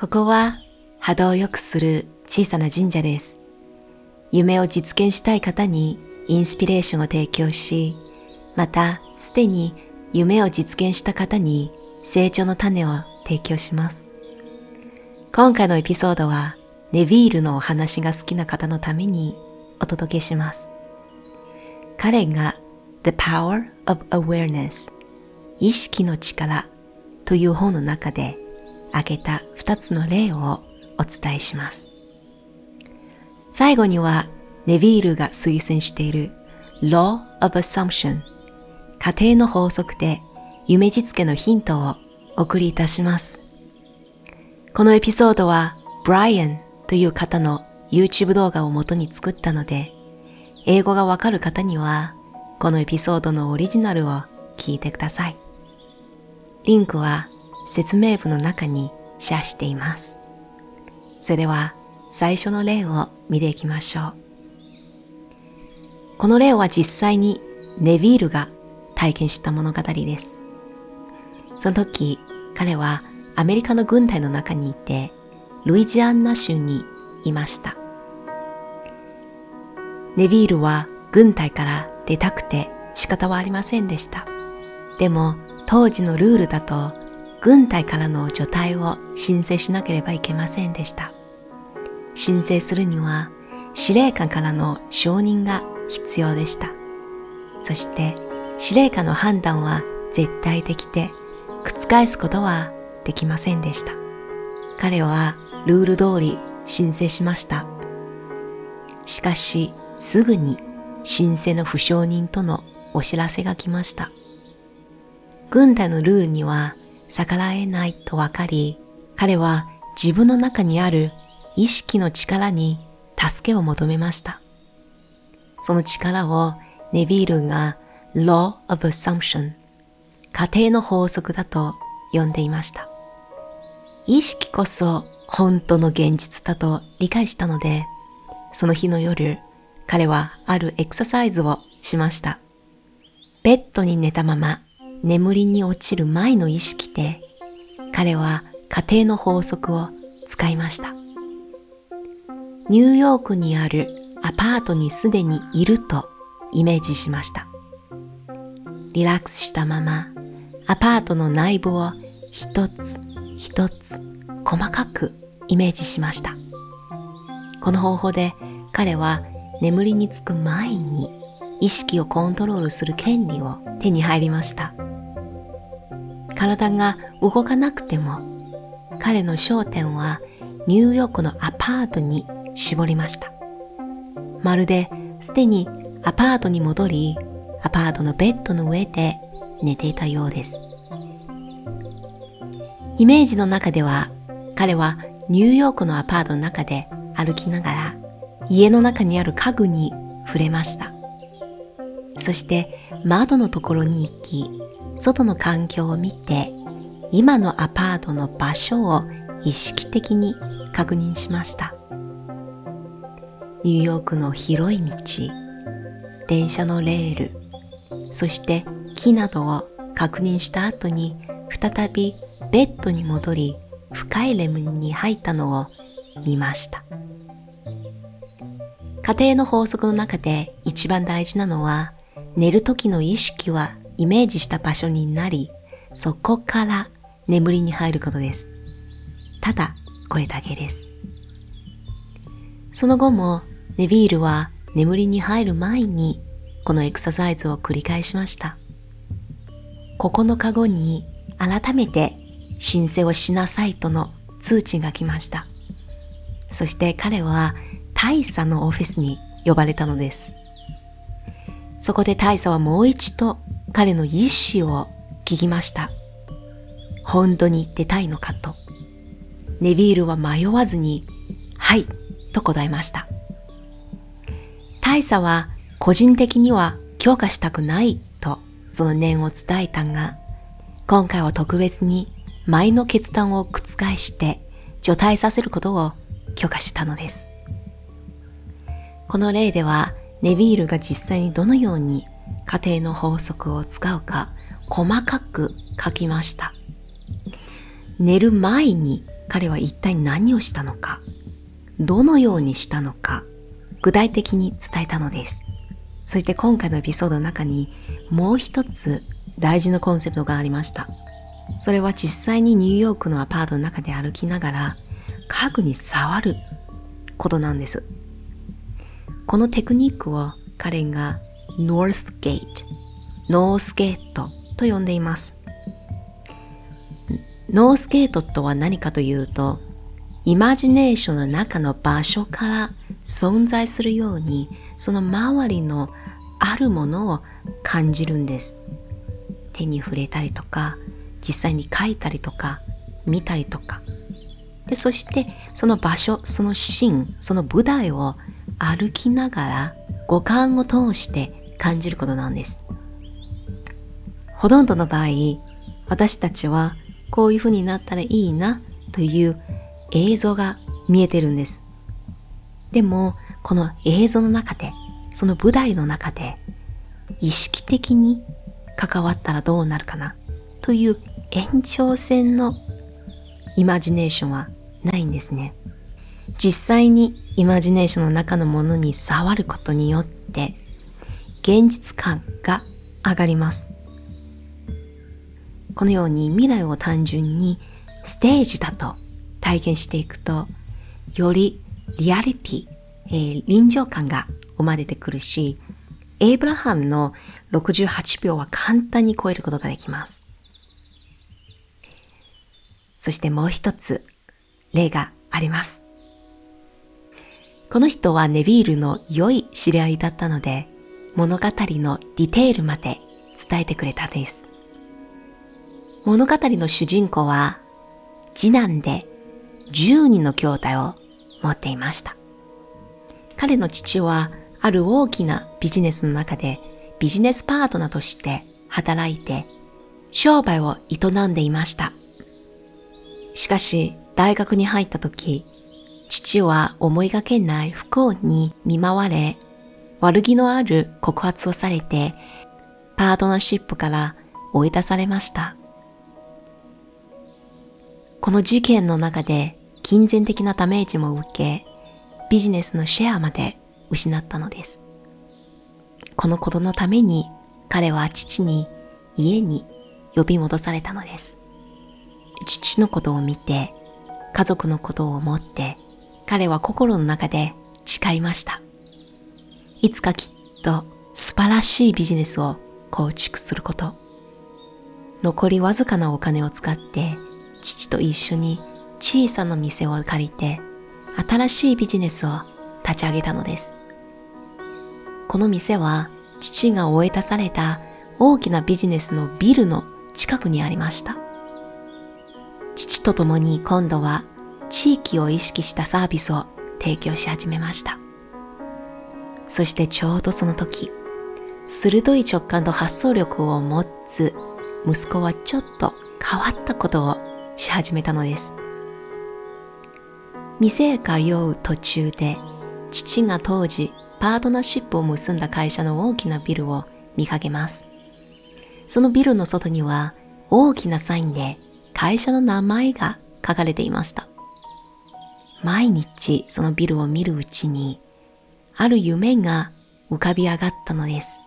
ここは波動を良くする小さな神社です。夢を実現したい方にインスピレーションを提供し、またすでに夢を実現した方に成長の種を提供します。今回のエピソードはネビールのお話が好きな方のためにお届けします。彼が The Power of Awareness 意識の力という本の中で挙げた二つの例をお伝えします。最後にはネビールが推薦している Law of Assumption 家庭の法則で夢実現のヒントをお送りいたします。このエピソードは Brian という方の YouTube 動画を元に作ったので、英語がわかる方にはこのエピソードのオリジナルを聞いてください。リンクは説明文の中にシェアしています。それでは最初の例を見ていきましょう。この例は実際にネビールが体験した物語です。その時、彼はアメリカの軍隊の中にいて、ルイジアンナ州にいました。ネビールは軍隊から出たくて仕方はありませんでした。でも当時のルールだと軍隊からの除隊を申請しなければいけませんでした。申請するには司令官からの承認が必要でした。そして司令官の判断は絶対的で覆すことはできませんでした。彼はルール通り申請しました。しかしすぐに申請の不承認とのお知らせが来ました。軍隊のルールには逆らえないとわかり、彼は自分の中にある意識の力に助けを求めました。その力をネビールが Law of Assumption 家庭の法則だと呼んでいました。意識こそ本当の現実だと理解したので、その日の夜、彼はあるエクササイズをしました。ベッドに寝たまま眠りに落ちる前の意識で彼は家庭の法則を使いました。ニューヨークにあるアパートにすでにいるとイメージしました。リラックスしたままアパートの内部を一つ一つ細かくイメージしました。この方法で彼は眠りにつく前に意識をコントロールする権利を手に入りました。体が動かなくても彼の焦点はニューヨークのアパートに絞りました。まるですでにアパートに戻り、アパートのベッドの上で寝ていたようです。イメージの中では彼はニューヨークのアパートの中で歩きながら家の中にある家具に触れました。そして窓のところに行き、外の環境を見て、今のアパートの場所を意識的に確認しました。ニューヨークの広い道、電車のレール、そして木などを確認した後に再びベッドに戻り深いレムに入ったのを見ました。家庭の法則の中で一番大事なのは寝る時の意識はイメージした場所になり、そこから眠りに入ることです。ただ、これだけです。その後も、ネビールは眠りに入る前に、このエクササイズを繰り返しました。9日後に改めて申請をしなさいとの通知が来ました。そして彼は大佐のオフィスに呼ばれたのです。そこで大佐はもう一度彼の意思を聞きました。本当に出たいのかと。ネビールは迷わずに、はい、と答えました。大佐は個人的には強化したくないとその念を伝えたが、今回は特別に前の決断を覆して除隊させることを許可したのです。この例ではネビールが実際にどのように家庭の法則を使うか細かく書きました。寝る前に彼は一体何をしたのか、どのようにしたのか、具体的に伝えたのです。そして今回のエピソードの中にもう一つ大事なコンセプトがありました。それは実際にニューヨークのアパートの中で歩きながら家具に触ることなんです。このテクニックを彼が North Gate、ノースゲートと呼んでいます。ノースゲートとは何かというと、イマジネーションの中の場所から存在するように、その周りのあるものを感じるんです。手に触れたりとか、実際に書いたりとか、見たりとか。で、そしてその場所、そのシーン、その舞台を歩きながら五感を通して感じることなんです。ほとんどの場合、私たちはこういう風になったらいいなという映像が見えてるんです。でも、この映像の中で、その舞台の中で、意識的に関わったらどうなるかなという延長線のイマジネーションはないんですね。実際にイマジネーションの中のものに触ることによって現実感が上がります。このように未来を単純にステージだと体験していくとよりリアリティ、えー、臨場感が生まれてくるしエイブラハムの68秒は簡単に超えることができます。そしてもう一つ例があります。この人はネビールの良い知り合いだったので、物語のディテールまで伝えてくれたです。物語の主人公は、次男で10人の兄弟を持っていました。彼の父は、ある大きなビジネスの中でビジネスパートナーとして働いて、商売を営んでいました。しかし、大学に入った時、父は思いがけない不幸に見舞われ、悪気のある告発をされて、パートナーシップから追い出されました。この事件の中で金銭的なダメージも受け、ビジネスのシェアまで失ったのです。このことのために彼は父に家に呼び戻されたのです。父のことを見て、家族のことを思って彼は心の中で誓いました。いつかきっと素晴らしいビジネスを構築すること。残りわずかなお金を使って父と一緒に小さな店を借りて新しいビジネスを立ち上げたのです。この店は父が追い出された大きなビジネスのビルの近くにありました。父と共に今度は地域を意識したサービスを提供し始めました。そしてちょうどその時、鋭い直感と発想力を持つ息子はちょっと変わったことをし始めたのです。店へ通う途中で父が当時パートナーシップを結んだ会社の大きなビルを見かけます。そのビルの外には大きなサインで会社の名前が書かれていました。毎日そのビルを見るうちに、ある夢が浮かび上がったのです。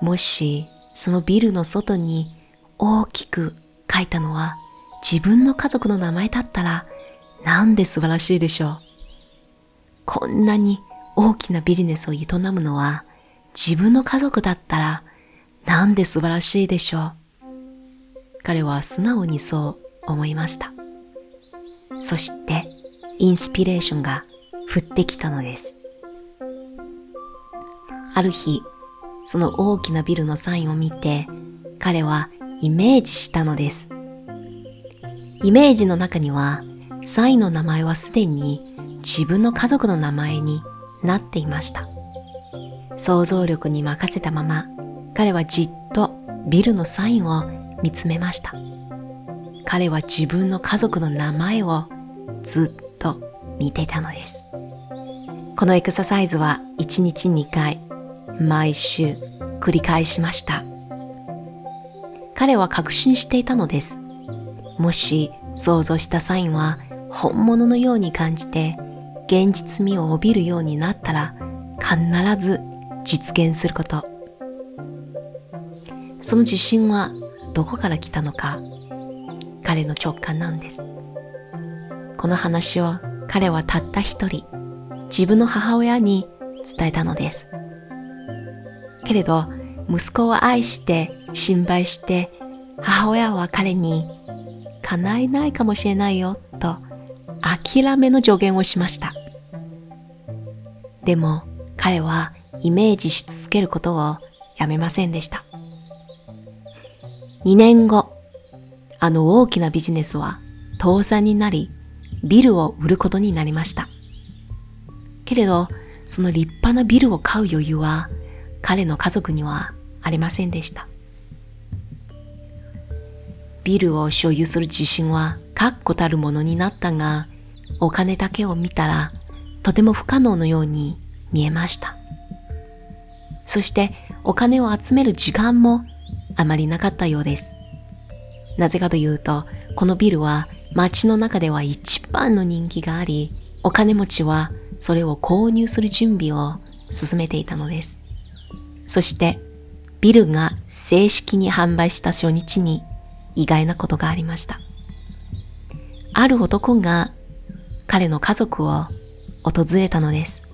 もし、そのビルの外に大きく書いたのは自分の家族の名前だったら、なんで素晴らしいでしょう？こんなに大きなビジネスを営むのは自分の家族だったらなんで素晴らしいでしょう？彼は素直にそう思いました。そしてインスピレーションが降ってきたのです。ある日、その大きなビルのサインを見て、彼はイメージしたのです。イメージの中には、サインの名前はすでに自分の家族の名前になっていました。想像力に任せたまま、彼はじっとビルのサインを見つめました。彼は自分の家族の名前をずっとと見てたのです。このエクササイズは1日2回、毎週繰り返しました。彼は確信していたのです。もし想像したサインは本物のように感じて現実味を帯びるようになったら必ず実現すること。その自信はどこから来たのか彼の直感なんです。この話を彼はたった一人自分の母親に伝えたのです。けれど息子を愛して心配して母親は彼に叶えないかもしれないよと諦めの助言をしました。でも彼はイメージし続けることをやめませんでした。2年後、あの大きなビジネスは倒産になり、ビルを売ることになりました。けれど、その立派なビルを買う余裕は彼の家族にはありませんでした。ビルを所有する自信は確固たるものになったが、お金だけを見たらとても不可能のように見えました。そしてお金を集める時間もあまりなかったようです。なぜかというと、このビルは街の中では一番の人気があり、お金持ちはそれを購入する準備を進めていたのです。そして、ビルが正式に販売した初日に意外なことがありました。ある男が彼の家族を訪れたのです。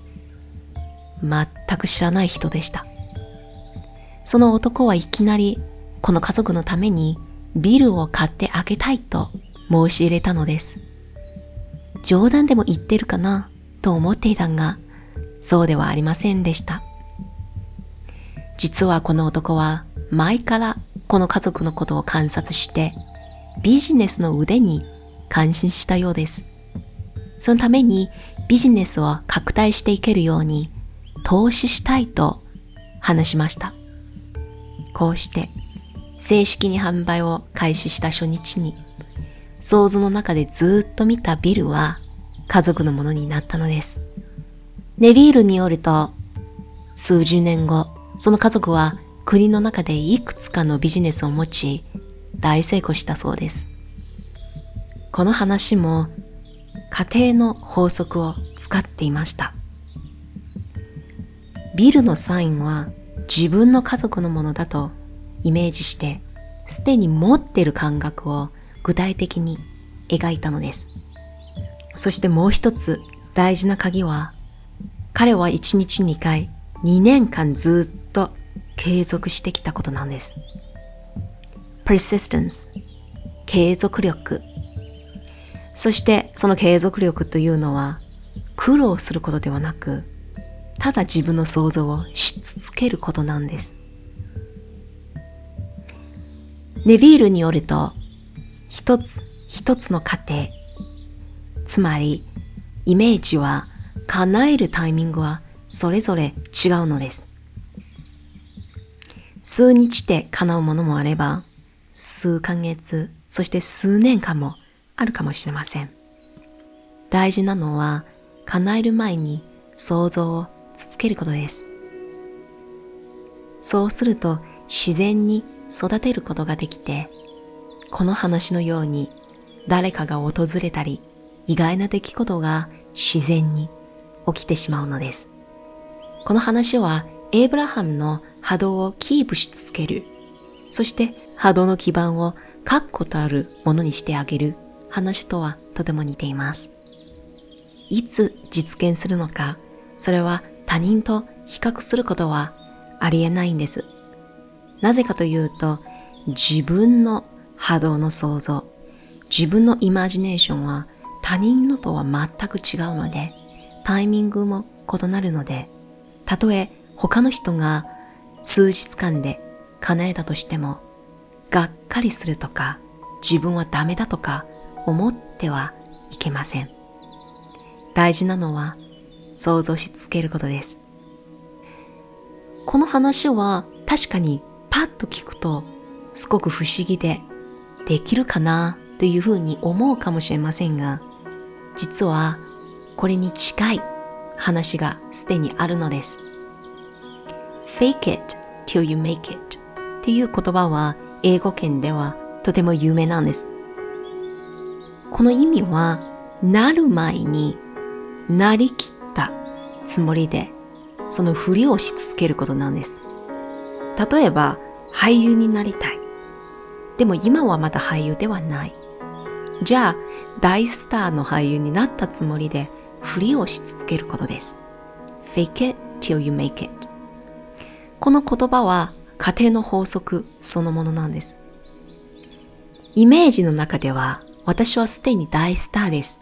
全く知らない人でした。その男はいきなりこの家族のためにビルを買ってあげたいと申し入れたのです。冗談でも言ってるかなと思っていたが、そうではありませんでした。実はこの男は前からこの家族のことを観察してビジネスの腕に感心したようです。そのためにビジネスを拡大していけるように投資したいと話しました。こうして正式に販売を開始した初日に想像の中でずっと見たビルは家族のものになったのです。ネビールによると、数十年後、その家族は国の中でいくつかのビジネスを持ち、大成功したそうです。この話も家庭の法則を使っていました。ビルのサインは自分の家族のものだとイメージして、すでに持ってる感覚を具体的に描いたのです。そしてもう一つ大事な鍵は、彼は一日2回2年間ずっと継続してきたことなんです。persistence 継続力そしてその継続力というのは苦労することではなくただ自分の想像をし続けることなんです。ネビールによると一つ一つの過程つまり、イメージは叶えるタイミングはそれぞれ違うのです。数日で叶うものもあれば、数ヶ月、そして数年間もあるかもしれません。大事なのは、叶える前に想像を続けることです。そうすると自然に育てることができて、この話のように誰かが訪れたり意外な出来事が自然に起きてしまうのです。この話はエイブラハムの波動をキープし続ける。そして波動の基盤を確固たるものにしてあげる話とはとても似ています。いつ実現するのか、それは他人と比較することはありえないんです。なぜかというと、自分の波動の想像、自分のイマジネーションは他人のとは全く違うので、タイミングも異なるので、たとえ他の人が数日間で叶えたとしても、がっかりするとか、自分はダメだとか思ってはいけません。大事なのは想像し続けることです。この話は確かにパッと聞くとすごく不思議でできるかなというふうに思うかもしれませんが、実はこれに近い話がすでにあるのです。fake it till you make it っていう言葉は英語圏ではとても有名なんです。この意味はなる前になりきったつもりでそのふりをし続けることなんです。例えば俳優になりたい。でも今はまだ俳優ではない。じゃあ大スターの俳優になったつもりでふりをし続けることです。fake it till you make it この言葉は家庭の法則そのものなんです。イメージの中では私はすでに大スターです。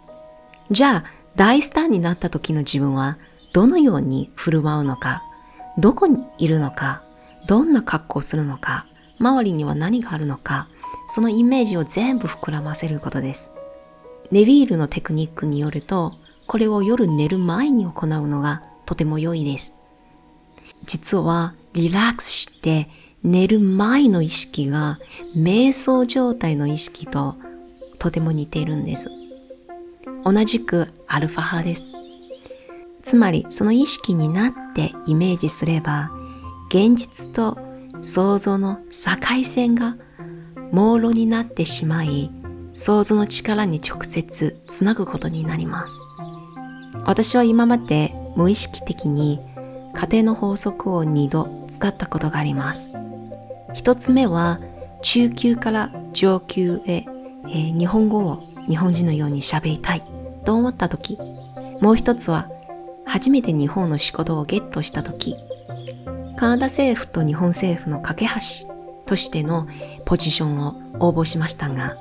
じゃあ大スターになった時の自分はどのように振る舞うのか、どこにいるのか、どんな格好をするのか、周りには何があるのか、そのイメージを全部膨らませることです。ネビールのテクニックによると、これを夜寝る前に行うのがとても良いです。実はリラックスして寝る前の意識が瞑想状態の意識ととても似ているんです。同じくアルファ派です。つまりその意識になってイメージすれば現実と想像の境線が朦朧になってしまい想像の力に直接つなぐことになります。私は今まで無意識的に家庭の法則を2度使ったことがあります。一つ目は中級から上級へ、えー、日本語を日本人のように喋りたいと思った時、もう一つは初めて日本の仕事をゲットした時、カナダ政府と日本政府の架け橋としてのポジションを応募しましたが、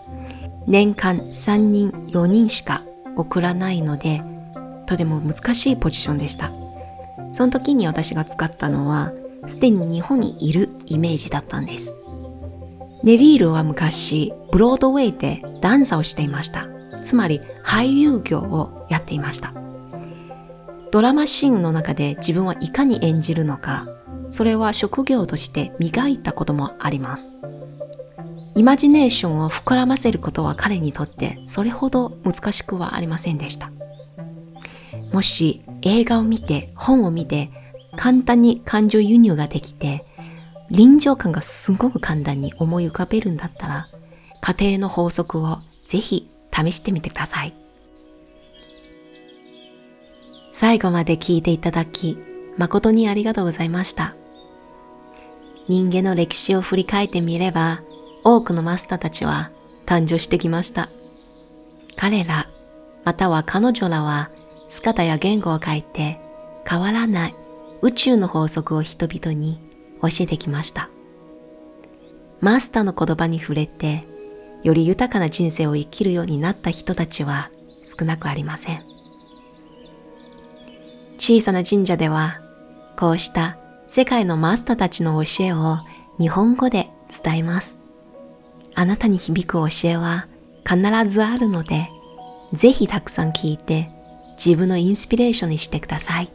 年間3人4人しか送らないので、とても難しいポジションでした。その時に私が使ったのは、すでに日本にいるイメージだったんです。ネビールは昔、ブロードウェイでダンサーをしていました。つまり俳優業をやっていました。ドラマシーンの中で自分はいかに演じるのか、それは職業として磨いたこともあります。イマジネーションを膨らませることは彼にとってそれほど難しくはありませんでした。もし映画を見て、本を見て、簡単に感情輸入ができて、臨場感がすごく簡単に思い浮かべるんだったら、家庭の法則をぜひ試してみてください。最後まで聞いていただき、誠にありがとうございました。人間の歴史を振り返ってみれば、多くのマスターたちは誕生してきました。彼ら、または彼女らは姿や言語を変えて変わらない宇宙の法則を人々に教えてきました。マスターの言葉に触れて、より豊かな人生を生きるようになった人たちは少なくありません。小さな神社では、こうした世界のマスターたちの教えを日本語で伝えます。あなたに響く教えは必ずあるので、ぜひたくさん聞いて自分のインスピレーションにしてください。